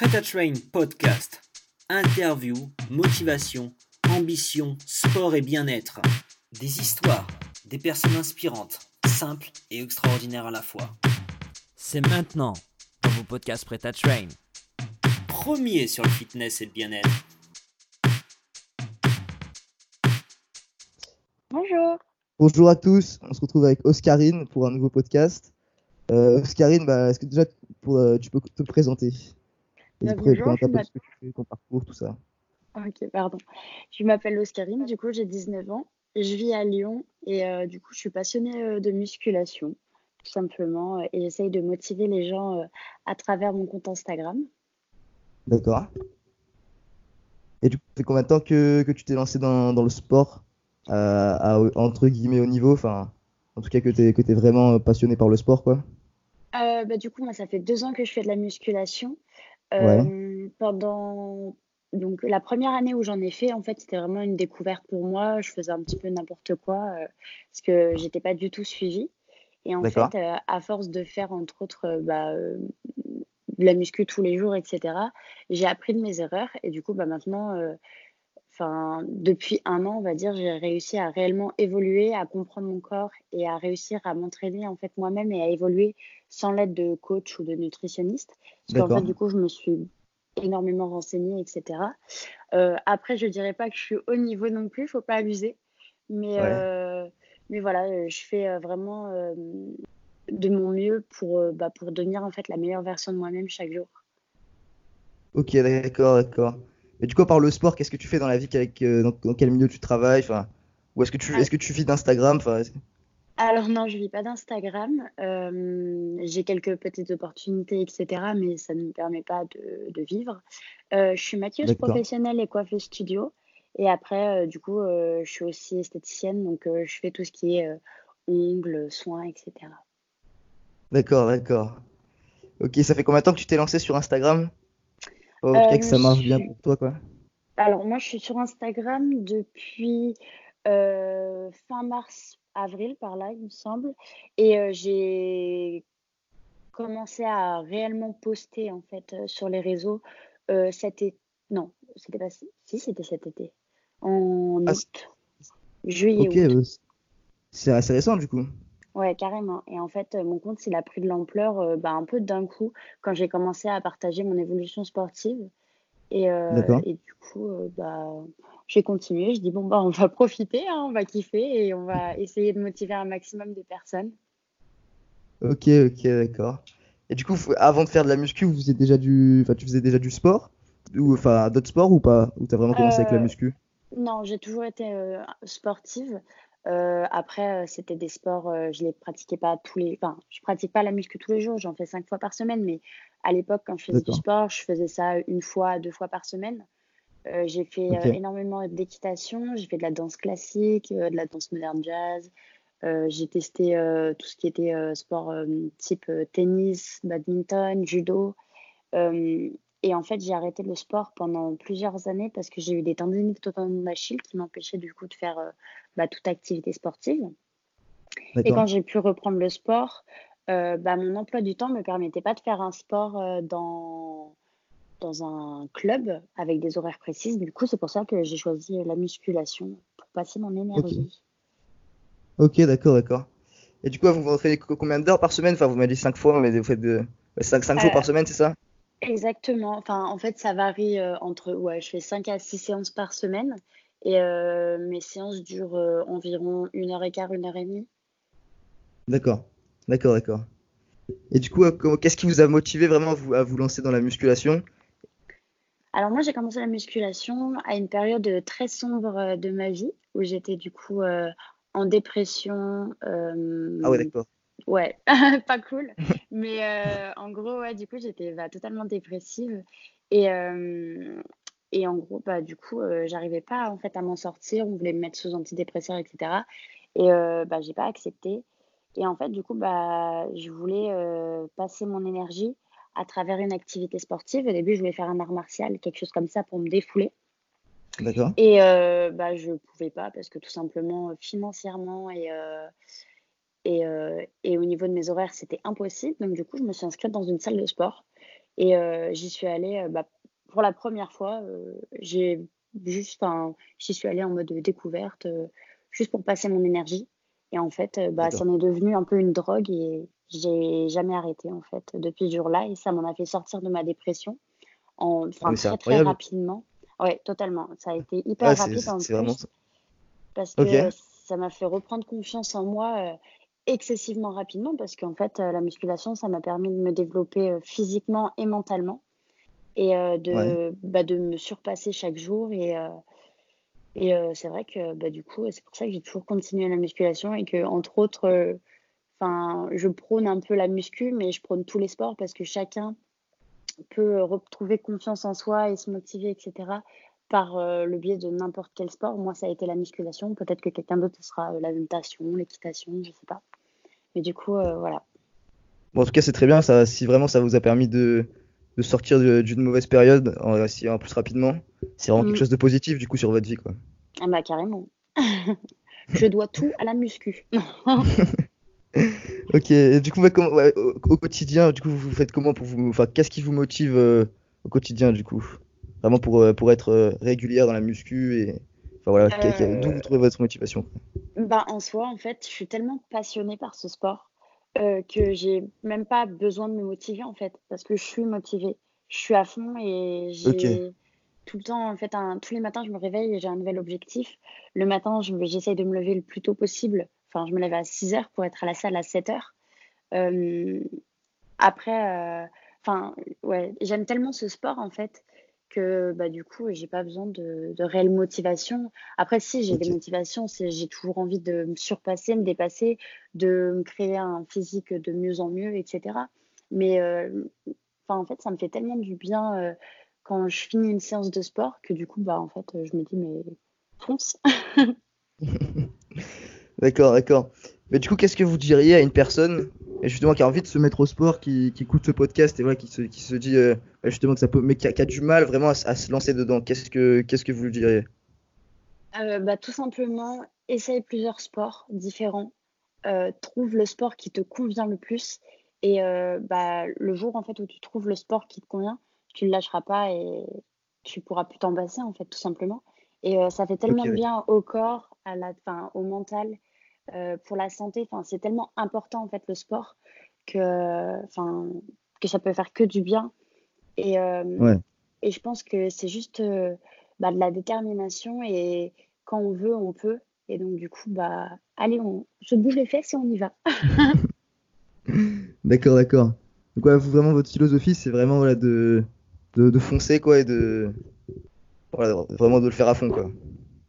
Prêt à Train podcast. Interview, motivation, ambition, sport et bien-être. Des histoires, des personnes inspirantes, simples et extraordinaires à la fois. C'est maintenant dans vos podcasts Prêt à Train. Premier sur le fitness et le bien-être. Bonjour. Bonjour à tous, on se retrouve avec Oscarine pour un nouveau podcast. Euh, Oscarine, bah, est-ce que déjà pour, euh, tu peux te présenter? Et te bonjour, présenter un je peu m'appelle- ce que tu fais, ton parcours, tout ça. Ok, pardon. Je m'appelle Oscarine, du coup j'ai 19 ans. Je vis à Lyon et euh, du coup je suis passionnée euh, de musculation, tout simplement. euh, Et j'essaye de motiver les gens euh, à travers mon compte Instagram. D'accord. Et du coup, ça fait combien de temps que, que tu t'es lancé dans, dans le sport à, entre guillemets au niveau, enfin, en tout cas que tu es, que t'es vraiment euh, passionné par le sport, quoi? Bah, du coup, moi ça fait deux ans que je fais de la musculation. Pendant donc la première année où j'en ai fait, en fait, c'était vraiment une découverte pour moi. Je faisais un petit peu n'importe quoi euh, parce que j'étais pas du tout suivie. Et en fait, euh, à force de faire entre autres euh, bah, de la muscu tous les jours, etc., j'ai appris de mes erreurs. Et du coup, bah, maintenant, enfin, depuis un an, on va dire, j'ai réussi à réellement évoluer, à comprendre mon corps et à réussir à m'entraîner en fait moi-même et à évoluer sans l'aide de coach ou de nutritionniste. Parce qu'en D'accord. fait, du coup, je me suis énormément renseignée, etc. Euh, après, je dirais pas que je suis au niveau non plus, faut pas abuser. Mais, Ouais. euh, mais voilà, euh, je fais vraiment euh, de mon mieux pour, bah, pour devenir en fait la meilleure version de moi-même chaque jour. Ok, d'accord, d'accord. Et du coup, par le sport, qu'est-ce que tu fais dans la vie, avec, dans, dans quel milieu tu travailles, enfin, ou est-ce que tu, Ah. est-ce que tu vis d'Instagram, enfin, Alors non, je vis pas d'Instagram. Euh, j'ai quelques petites opportunités, etc. Mais ça ne me permet pas de, de vivre. Euh, je suis maquilleuse professionnelle et coiffeuse studio. Et après, euh, du coup, je suis aussi esthéticienne. Donc, je fais tout ce qui est ongles, soins, etc. D'accord, d'accord. Ok, ça fait combien de temps que tu t'es lancé sur Instagram? En tout Euh, que ça marche bien pour toi, quoi. Alors, moi, je suis sur Instagram depuis euh, fin mars, avril, par là, il me semble. Et euh, j'ai commencé à réellement poster, en fait, sur les réseaux cet été. Non, c'était pas si, c'était cet été. En Ah, août. Juillet, Ok, c'est assez récent, du coup. Ouais, carrément. Et en fait, euh, mon compte, il a pris de l'ampleur euh, bah, un peu d'un coup quand j'ai commencé à partager mon évolution sportive. Et, euh, D'accord. et du coup, euh, bah, j'ai continué. Je dis, bon, bah, on va profiter, hein, on va kiffer et on va essayer de motiver un maximum de personnes. Ok, ok, d'accord. Et du coup, avant de faire de la muscu, vous faisiez déjà du, enfin, tu faisais déjà du sport? Ou, enfin, d'autres sports ou pas? Ou t'as vraiment commencé avec la muscu? Non, j'ai toujours été sportive. Euh, après, euh, c'était des sports, euh, je les pratiquais pas tous les, enfin, je pratique pas la muscu tous les jours, j'en fais cinq fois par semaine, mais à l'époque, quand je faisais du sport, je faisais ça une fois, deux fois par semaine. Euh, j'ai fait énormément d'équitation, j'ai fait de la danse classique, de la danse moderne jazz. J'ai testé tout ce qui était sport type tennis, badminton, judo. Et en fait, j'ai arrêté le sport pendant plusieurs années parce que j'ai eu des tendinites au tendon d'Achille qui m'empêchaient du coup de faire euh, bah, toute activité sportive. Et quand j'ai pu reprendre le sport, euh, bah, mon emploi du temps ne me permettait pas de faire un sport euh, dans, dans un club avec des horaires précises. Du coup, c'est pour ça que j'ai choisi la musculation pour passer mon énergie. Ok, d'accord, d'accord. Et du coup, vous vous co- combien d'heures par semaine? Enfin, vous m'avez dit 5 fois, mais vous faites de... 5, jours par semaine, c'est ça? Exactement. Enfin, en fait, ça varie euh, entre, ouais, je fais 5 à 6 séances par semaine et euh, mes séances durent euh, environ une heure et quart, une heure et demie. D'accord, d'accord, d'accord. Et du coup, euh, qu'est-ce qui vous a motivé vraiment à vous, à vous lancer dans la musculation? Alors moi, j'ai commencé la musculation à une période très sombre de ma vie où j'étais du coup en dépression. Ah ouais, d'accord. Ouais, pas cool. Mais euh, en gros, ouais, du coup, j'étais bah, totalement dépressive. Et, euh, et en gros, bah, du coup, euh, j'arrivais pas en fait à m'en sortir. On voulait me mettre sous antidépresseurs, etc. Et bah, j'ai pas accepté. Et en fait, du coup, bah, je voulais passer mon énergie à travers une activité sportive. Au début, je voulais faire un art martial, quelque chose comme ça pour me défouler. D'accord. Et bah, je pouvais pas parce que tout simplement, financièrement et, et, euh, et au niveau de mes horaires, c'était impossible. Donc, du coup, je me suis inscrite dans une salle de sport. Et j'y suis allée bah, pour la première fois. j'ai juste, j'y suis allée en mode découverte, juste pour passer mon énergie. Et en fait, bah, ça m'est devenu un peu une drogue et j'ai jamais arrêté en fait depuis ce jour-là. Et ça m'en a fait sortir de ma dépression en, enfin, très, très rapidement. Ouais, totalement. Ça a été hyper rapide en plus. Parce que ça m'a fait reprendre confiance en moi euh, excessivement rapidement parce qu'en fait, euh, la musculation, ça m'a permis de me développer euh, physiquement et mentalement et de, bah, de me surpasser chaque jour. Et, et c'est vrai que bah, du coup, c'est pour ça que j'ai toujours continué la musculation et que, entre autres, enfin je prône un peu la muscu, mais je prône tous les sports parce que chacun peut retrouver confiance en soi et se motiver, etc par euh, le biais de n'importe quel sport. Moi, ça a été la musculation. Peut-être que quelqu'un d'autre sera euh, la natation, l'équitation, je sais pas. Mais du coup, euh, voilà. Bon, en tout cas, c'est très bien. Ça, si vraiment ça vous a permis de, de sortir d'une mauvaise période en, en plus rapidement, c'est vraiment quelque mm. chose de positif du coup sur votre vie, quoi. Ah bah carrément. je dois tout à la muscu. ok. Et du coup, au, quotidien, du coup, vous faites comment pour vous Enfin, qu'est-ce qui vous motive au quotidien, du coup? Vraiment pour, euh, pour être euh, régulière dans la muscu et enfin voilà, d'où vous trouvez votre motivation bah, En soi, en fait, je suis tellement passionnée par ce sport euh, que j'ai même pas besoin de me motiver en fait, parce que je suis motivée. Je suis à fond et j'ai tout le temps, en fait, un, tous les matins, je me réveille et j'ai un nouvel objectif. Le matin, j'essaye de me lever le plus tôt possible. Enfin, je me lève à 6 heures pour être à la salle à 7 heures. après, enfin, ouais, j'aime tellement ce sport en fait que bah, du coup, j'ai pas besoin de, de, réelle motivation. Après, si j'ai des motivations, c'est j'ai toujours envie de me surpasser, me dépasser, de me créer un physique de mieux en mieux, etc. Mais euh, en fait, ça me fait tellement du bien euh, quand je finis une séance de sport que du coup, bah, en fait, je me dis, mais fonce. d'accord, d'accord. Mais du coup, qu'est-ce que vous diriez à une personne et justement qui a envie de se mettre au sport, qui, qui écoute ce podcast et voilà, qui se, qui se dit euh, justement que ça peut, mais qui a, du mal vraiment à, se lancer dedans. Qu'est-ce que, qu'est-ce que vous lui diriez? Euh, bah, Tout simplement, essaye plusieurs sports différents. Euh, trouve le sport qui te convient le plus. Et bah, le jour en fait où tu trouves le sport qui te convient, tu ne le lâcheras pas et tu pourras plus t'en passer en fait, tout simplement. Et ça fait tellement bien au corps, à la, au mental euh, pour la santé. Enfin, c'est tellement important en fait le sport que, enfin, que ça peut faire que du bien. Et, euh, et je pense que c'est juste euh, bah, de la détermination et quand on veut, on peut. Et donc du coup, bah, allez, on se bouge les fesses et on y va. d'accord, d'accord. Donc vraiment votre philosophie, c'est vraiment voilà, de, de, foncer quoi et de voilà, vraiment de le faire à fond quoi.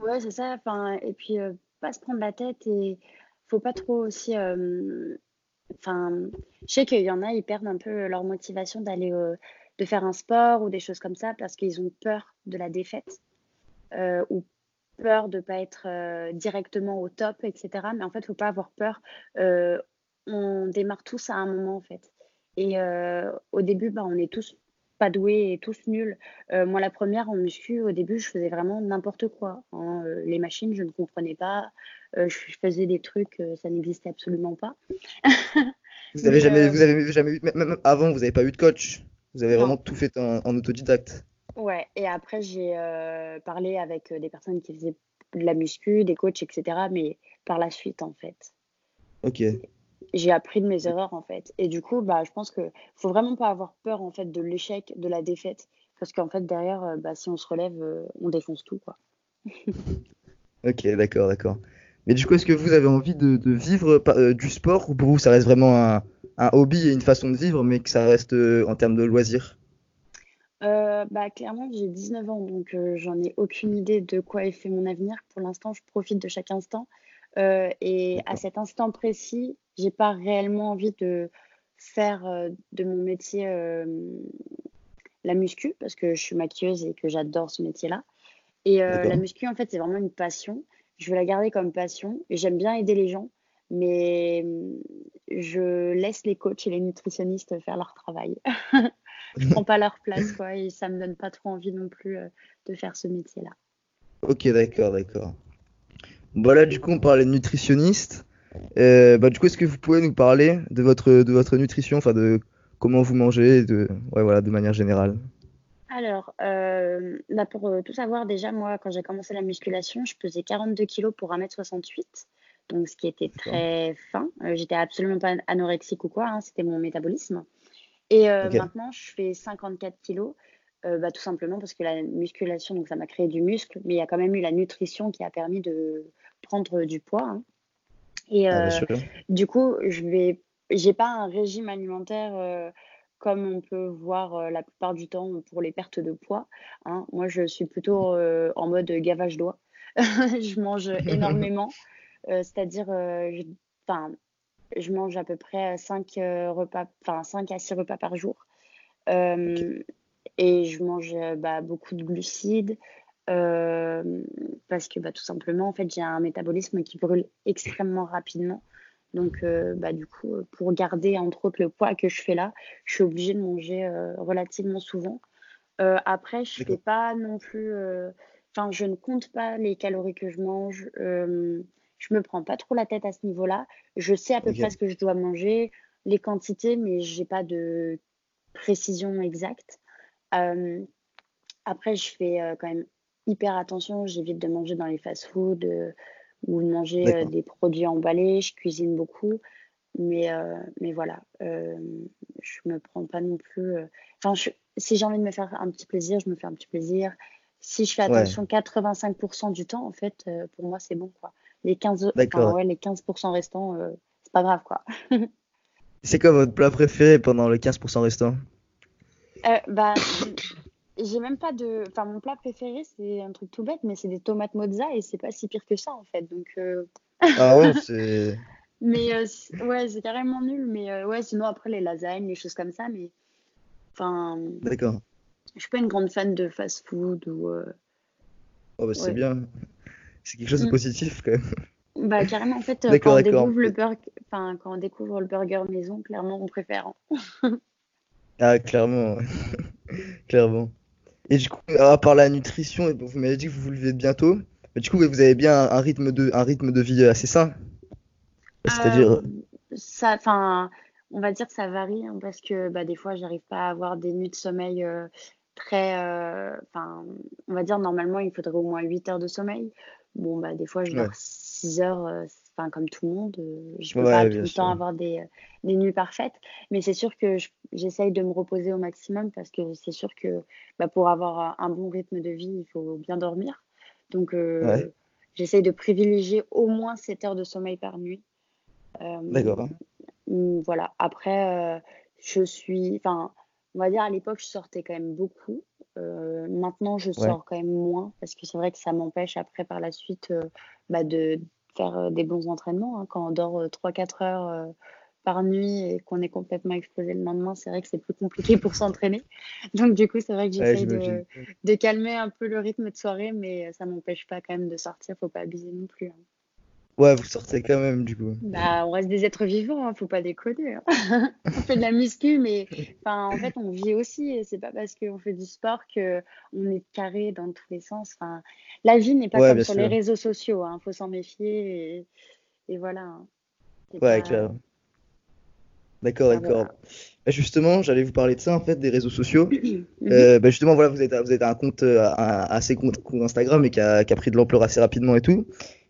Ouais, c'est ça. Enfin, et puis pas se prendre la tête et faut pas trop aussi. Euh, enfin, je sais qu'il y en a, ils perdent un peu leur motivation d'aller de faire un sport ou des choses comme ça parce qu'ils ont peur de la défaite euh, ou peur de pas être euh, directement au top, etc. Mais en fait, faut pas avoir peur. on démarre tous à un moment en fait. Et au début, bah, on est tous pas doués et tous nuls. Euh, moi, la première en muscu, au début, je faisais vraiment n'importe quoi. Hein. Euh, les machines, je ne comprenais pas. Euh, je faisais des trucs, ça n'existait absolument pas. vous avez jamais, vous avez jamais eu, même avant, vous n'avez pas eu de coach. Vous avez vraiment tout fait en, en, autodidacte. Ouais. Et après, j'ai parlé avec des personnes qui faisaient de la muscu, des coachs, etc. Mais par la suite, en fait. Ok j'ai appris de mes erreurs en fait. Et du coup, bah, je pense que faut vraiment pas avoir peur en fait de l'échec, de la défaite, parce qu'en fait derrière, euh, bah, si on se relève, euh, on défonce tout quoi. ok, d'accord, d'accord. Mais du coup, est-ce que vous avez envie de, vivre euh, du sport? Ou pour vous ça reste vraiment un, hobby et une façon de vivre, mais que ça reste en termes de loisirs? Bah, clairement, j'ai 19 ans, donc j'en ai aucune idée de quoi est fait mon avenir. Pour l'instant, je profite de chaque instant. et à cet instant précis, j'ai pas réellement envie de faire euh, de mon métier euh, la muscu parce que je suis maquilleuse et que j'adore ce métier-là. Et euh, la muscu, en fait, c'est vraiment une passion. Je veux la garder comme passion et j'aime bien aider les gens, mais je laisse les coachs et les nutritionnistes faire leur travail. je prends pas leur place, quoi, et ça me donne pas trop envie non plus de faire ce métier-là. Ok, d'accord, d'accord. Voilà, du coup, on parlait de nutritionniste. Euh, bah, du coup, est-ce que vous pouvez nous parler de votre, de votre nutrition, enfin de comment vous mangez de, ouais, voilà, de manière générale? Alors, euh, là, pour euh, tout savoir, déjà, moi, quand j'ai commencé la musculation, je pesais 42 kilos pour 1m68, donc ce qui était très fin. Euh, j'étais absolument pas anorexique ou quoi, hein, c'était mon métabolisme. Et maintenant, je fais 54 kilos, bah, tout simplement parce que la musculation, donc ça m'a créé du muscle, mais il y a quand même eu la nutrition qui a permis de prendre du poids. Hein. Et ah, du coup, je vais, j'ai pas un régime alimentaire comme on peut voir euh, la plupart du temps pour les pertes de poids. Hein. Moi, je suis plutôt euh, en mode gavage doigt. je mange énormément, euh, c'est-à-dire, enfin, je, mange à peu près 5 repas, enfin 5 à 6 repas par jour. Et je mange bah, beaucoup de glucides. Parce que bah, tout simplement, en fait, j'ai un métabolisme qui brûle extrêmement rapidement. Donc, euh, bah, du coup, euh, pour garder entre autres le poids que je fais là, je suis obligée de manger euh, relativement souvent. après, je fais pas non plus. Enfin, je ne compte pas les calories que je mange. je me prends pas trop la tête à ce niveau-là. Je sais à peu près ce que je dois manger, les quantités, mais j'ai pas de précision exacte. après, je fais quand même hyper attention. J'évite de manger dans les fast-foods ou de manger euh, des produits emballés. Je cuisine beaucoup. Mais, euh, mais voilà, euh, je me prends pas non plus. Enfin, si j'ai envie de me faire un petit plaisir, je me fais un petit plaisir. Si je fais attention 85% du temps, en fait, pour moi, c'est bon. Quoi. Les 15, ouais, les 15% restants, c'est pas grave. quoi. c'est quoi votre plat préféré pendant les 15% restants bah, j'ai même pas de. Enfin, mon plat préféré, c'est un truc tout bête, mais c'est des tomates mozza et c'est pas si pire que ça en fait. Donc. Euh, ah ouais, c'est. mais euh, ouais, c'est carrément nul. Mais euh, ouais, sinon après les lasagnes, les choses comme ça, mais. Enfin. D'accord. Je suis pas une grande fan de fast-food ou. Oh bah c'est bien. C'est quelque chose de mm. positif quand même. Bah carrément en fait quand on découvre le burger, enfin quand on découvre le burger maison, clairement on préfère. Hein. ah clairement, clairement. Et du coup, à part la nutrition, vous m'avez dit que vous vous levez bientôt. Mais du coup, vous avez bien un rythme de, un rythme de vie assez sain. C'est-à-dire. Euh, ça, enfin, on va dire que ça varie hein, parce que bah, des fois, j'arrive pas à avoir des nuits de sommeil euh, très. Euh, enfin, on va dire normalement, il faudrait au moins 8 heures de sommeil. Bon, bah, des fois, je dors 6 heures, enfin comme tout le monde, euh, je peux pas tout le temps avoir des, des, nuits parfaites, mais c'est sûr que j'essaye de me reposer au maximum parce que c'est sûr que bah, pour avoir un bon rythme de vie, il faut bien dormir. Donc euh, j'essaye de privilégier au moins 7 heures de sommeil par nuit. Euh, D'accord. Mmh, voilà. Après, je suis, enfin, on va dire à l'époque, je sortais quand même beaucoup. maintenant, je sors quand même moins parce que c'est vrai que ça m'empêche après par la suite bah, de faire euh, des bons entraînements. Hein. Quand on dort 3-4 euh, heures euh, par nuit et qu'on est complètement explosé le lendemain, c'est vrai que c'est plus compliqué pour s'entraîner. Donc du coup, c'est vrai que j'essaie de, calmer un peu le rythme de soirée, mais ça m'empêche pas quand même de sortir. Faut pas abuser non plus. Hein. Ouais, vous sortez quand même, du coup. Bah, on reste des êtres vivants, hein, faut pas déconner. Hein. on fait de la muscu, mais enfin, en fait, on vit aussi. Et c'est pas parce qu'on fait du sport que on est carré dans tous les sens. Enfin, la vie n'est pas comme sur les réseaux sociaux. Il hein. faut s'en méfier. Et, voilà. Hein. Ouais, clair. D'accord, d'accord. Bah, justement, j'allais vous parler de ça, en fait, des réseaux sociaux. Mhm. Euh, bah, justement, voilà, vous êtes, vous êtes un compte euh, assez compte, compte Instagram et qui a, qui a pris de l'ampleur assez rapidement et tout.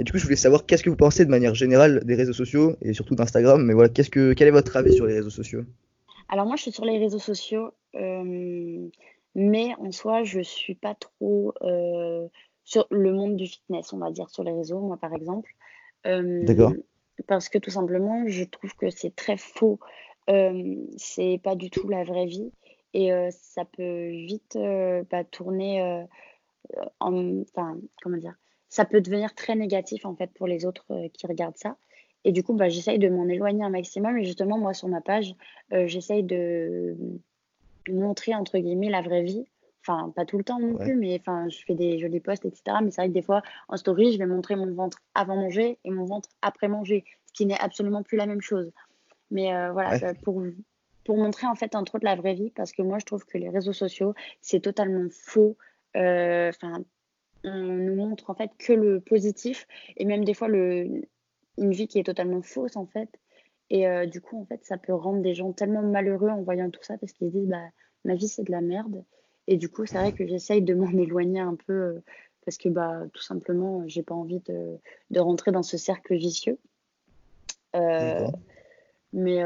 Et du coup, je voulais savoir qu'est-ce que vous pensez de manière générale des réseaux sociaux et surtout d'Instagram. Mais voilà, qu'est-ce que, quel est votre avis sur les réseaux sociaux? Alors moi, je suis sur les réseaux sociaux, euh, mais en soi, je suis pas trop euh, sur le monde du fitness, on va dire, sur les réseaux, moi par exemple. Euh, D'accord. Parce que tout simplement, je trouve que c'est très faux. c'est pas du tout la vraie vie et ça peut vite pas tourner en, enfin, comment dire ça peut devenir très négatif en fait pour les autres euh, qui regardent ça. Et du coup, bah, j'essaye de m'en éloigner un maximum. Et justement, moi, sur ma page, euh, j'essaye de montrer, entre guillemets, la vraie vie. Enfin, pas tout le temps non plus, mais enfin, je fais des jolis posts, etc. Mais c'est vrai que des fois, en story, je vais montrer mon ventre avant manger et mon ventre après manger, ce qui n'est absolument plus la même chose. Mais euh, voilà, pour, pour montrer en fait, entre autres, la vraie vie, parce que moi, je trouve que les réseaux sociaux, c'est totalement faux. Enfin, on nous montre en fait que le positif et même des fois le, une vie qui est totalement fausse en fait. Et euh, du coup, en fait, ça peut rendre des gens tellement malheureux en voyant tout ça parce qu'ils se disent, bah, ma vie, c'est de la merde. Et du coup, c'est vrai que j'essaye de m'en éloigner un peu euh, parce que, bah, tout simplement, j'ai pas envie de, de rentrer dans ce cercle vicieux. Euh, mais,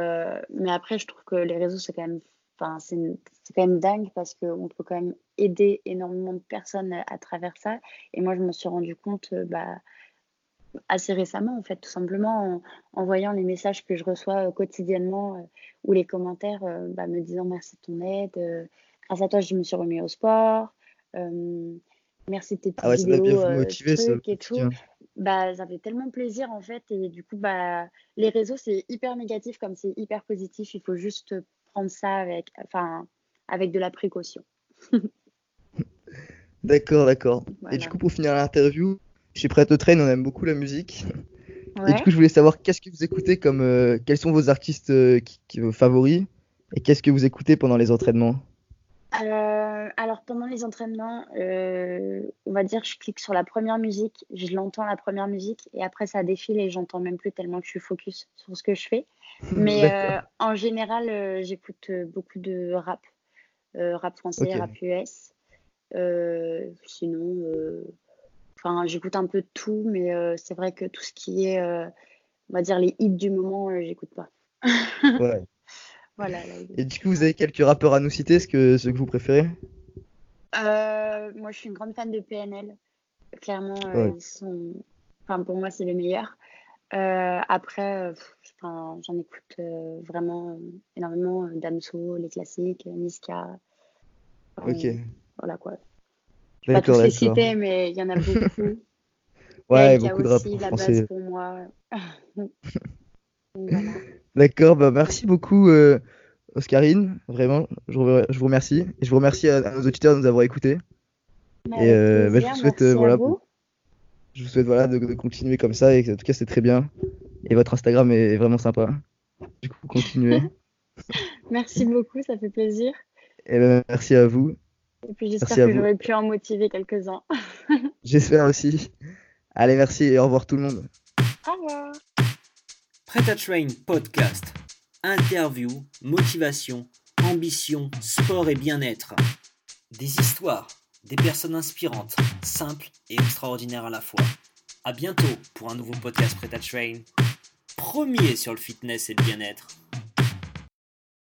mais après, je trouve que les réseaux, c'est quand même, enfin, c'est quand même dingue parce qu'on peut quand même aider énormément de personnes à, travers ça. Et moi, je me suis rendu compte euh, bah, assez récemment, en fait, tout simplement en, en voyant les messages que je reçois euh, quotidiennement euh, ou les commentaires bah, me disant merci de ton aide, grâce à toi, je me suis remis au sport, euh, merci de tes Ah petites ouais, ça doit bien vidéos, vous motiver, ça, au trucs et tout. Bah, ça fait tellement plaisir en fait et du coup bah les réseaux c'est hyper négatif comme c'est hyper positif il faut juste prendre ça avec enfin avec de la précaution D'accord, d'accord. Et du coup, pour finir l'interview, chez Prêt to Train, on aime beaucoup la musique. Et du coup, je voulais savoir qu'est-ce que vous écoutez comme, euh, quels sont vos artistes euh, qui, qui- vos favoris et qu'est-ce que vous écoutez pendant les entraînements? Euh, alors pendant les entraînements euh, va dire je clique sur la première musique je l'entends la première musique et après ça défile et j'entends même plus tellement que je suis focus sur ce que je fais mais euh, en général euh, j'écoute euh, beaucoup de rap rap français rap US sinon Enfin, j'écoute un peu de tout, mais c'est vrai que tout ce qui est, on va dire, les hits du moment, j'écoute pas. Ouais. Voilà. là, il- Et du coup, vous avez quelques rappeurs à nous citer, ce que, ceux que vous préférez? Euh, moi, je suis une grande fan de PNL. Clairement, euh, Ouais. ils sont... enfin, pour moi, c'est le meilleur. Euh, après, j'en écoute vraiment énormément. Damso, les classiques, Niska. Ok. Voilà quoi. Je vais pas tous les citer, mais il y en a beaucoup. Ouais, PLK beaucoup de aussi, la français. base pour moi. Voilà. D'accord, bah merci beaucoup, euh, Oscarine. Vraiment, je vous, je vous remercie. Et je vous remercie à, à nos auditeurs de nous avoir écoutés. Et avec euh, bah, je plaisir, vous souhaite, merci euh, voilà, vous. je vous souhaite voilà, de, de continuer comme ça. Et en tout cas, c'est très bien. Et votre Instagram est vraiment sympa. Du coup, continuez. Merci beaucoup, ça fait plaisir. Et ben, merci à vous. Et puis j'espère que vous. j'aurai pu en motiver quelques-uns. J'espère aussi. Allez, merci et au revoir tout le monde. Au revoir. Prêt à Train Podcast. Interview, motivation, ambition, sport et bien-être. Des histoires, des personnes inspirantes, simples et extraordinaires à la fois. À bientôt pour un nouveau podcast Prêt à Train. Premier sur le fitness et le bien-être.